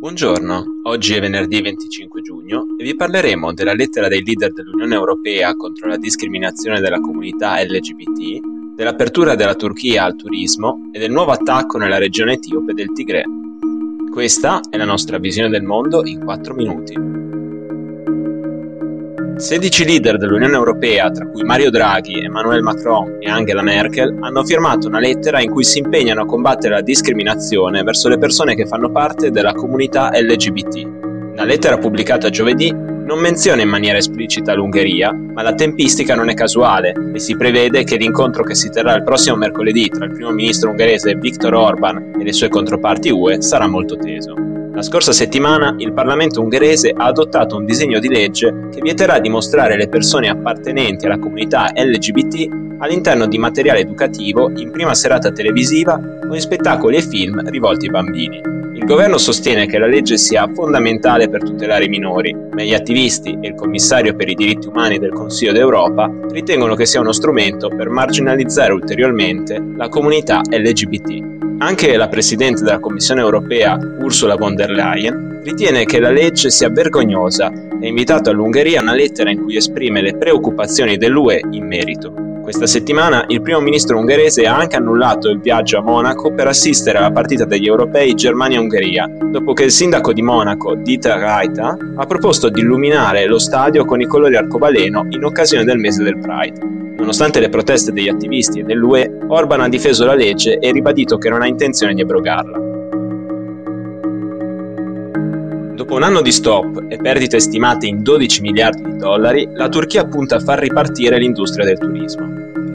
Buongiorno, oggi è venerdì 25 giugno e vi parleremo della lettera dei leader dell'Unione Europea contro la discriminazione della comunità LGBT, dell'apertura della Turchia al turismo e del nuovo attacco nella regione etiope del Tigre. Questa è la nostra visione del mondo in 4 minuti. 16 leader dell'Unione Europea, tra cui Mario Draghi, Emmanuel Macron e Angela Merkel, hanno firmato una lettera in cui si impegnano a combattere la discriminazione verso le persone che fanno parte della comunità LGBT. La lettera pubblicata giovedì non menziona in maniera esplicita l'Ungheria, ma la tempistica non è casuale e si prevede che l'incontro che si terrà il prossimo mercoledì tra il primo ministro ungherese Viktor Orban e le sue controparti UE sarà molto teso. La scorsa settimana il Parlamento ungherese ha adottato un disegno di legge che vieterà di mostrare le persone appartenenti alla comunità LGBT all'interno di materiale educativo in prima serata televisiva o in spettacoli e film rivolti ai bambini. Il governo sostiene che la legge sia fondamentale per tutelare i minori, ma gli attivisti e il commissario per i diritti umani del Consiglio d'Europa ritengono che sia uno strumento per marginalizzare ulteriormente la comunità LGBT. Anche la Presidente della Commissione europea, Ursula von der Leyen, ritiene che la legge sia vergognosa e ha invitato all'Ungheria una lettera in cui esprime le preoccupazioni dell'UE in merito. Questa settimana il primo ministro ungherese ha anche annullato il viaggio a Monaco per assistere alla partita degli europei Germania-Ungheria, dopo che il sindaco di Monaco, Dieter Reiter, ha proposto di illuminare lo stadio con i colori arcobaleno in occasione del mese del Pride. Nonostante le proteste degli attivisti e dell'UE, Orban ha difeso la legge e ribadito che non ha intenzione di abrogarla. Dopo un anno di stop e perdite stimate in 12 miliardi di dollari, la Turchia punta a far ripartire l'industria del turismo.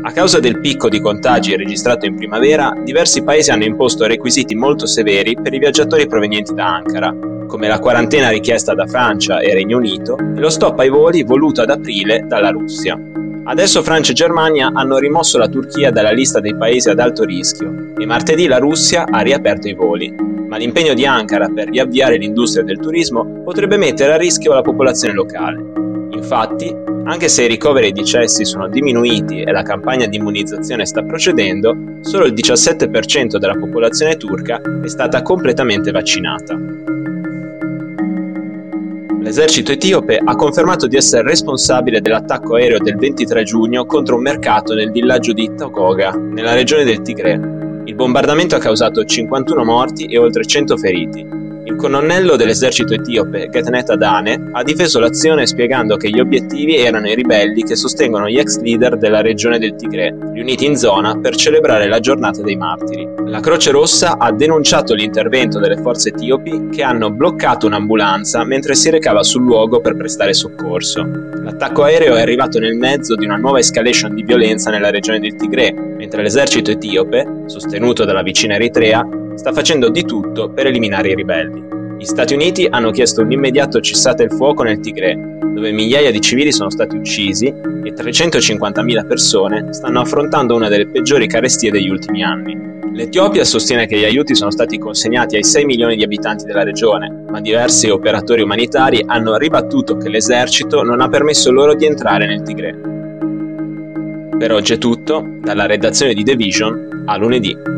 A causa del picco di contagi registrato in primavera, diversi paesi hanno imposto requisiti molto severi per i viaggiatori provenienti da Ankara, come la quarantena richiesta da Francia e Regno Unito e lo stop ai voli voluto ad aprile dalla Russia. Adesso Francia e Germania hanno rimosso la Turchia dalla lista dei paesi ad alto rischio e martedì la Russia ha riaperto i voli. Ma l'impegno di Ankara per riavviare l'industria del turismo potrebbe mettere a rischio la popolazione locale. Infatti, anche se i ricoveri e i decessi sono diminuiti e la campagna di immunizzazione sta procedendo, solo il 17% della popolazione turca è stata completamente vaccinata. L'esercito etiope ha confermato di essere responsabile dell'attacco aereo del 23 giugno contro un mercato nel villaggio di Togoga, nella regione del Tigre. Il bombardamento ha causato 51 morti e oltre 100 feriti. Colonnello dell'esercito etiope, Getnet Adane, ha difeso l'azione spiegando che gli obiettivi erano i ribelli che sostengono gli ex leader della regione del Tigre, riuniti in zona per celebrare la giornata dei martiri. La Croce Rossa ha denunciato l'intervento delle forze etiopi che hanno bloccato un'ambulanza mentre si recava sul luogo per prestare soccorso. L'attacco aereo è arrivato nel mezzo di una nuova escalation di violenza nella regione del Tigre, mentre l'esercito etiope, sostenuto dalla vicina Eritrea, sta facendo di tutto per eliminare i ribelli. Gli Stati Uniti hanno chiesto un immediato cessate il fuoco nel Tigre, dove migliaia di civili sono stati uccisi e 350.000 persone stanno affrontando una delle peggiori carestie degli ultimi anni. L'Etiopia sostiene che gli aiuti sono stati consegnati ai 6 milioni di abitanti della regione, ma diversi operatori umanitari hanno ribattuto che l'esercito non ha permesso loro di entrare nel Tigre. Per oggi è tutto, dalla redazione di The Vision a lunedì.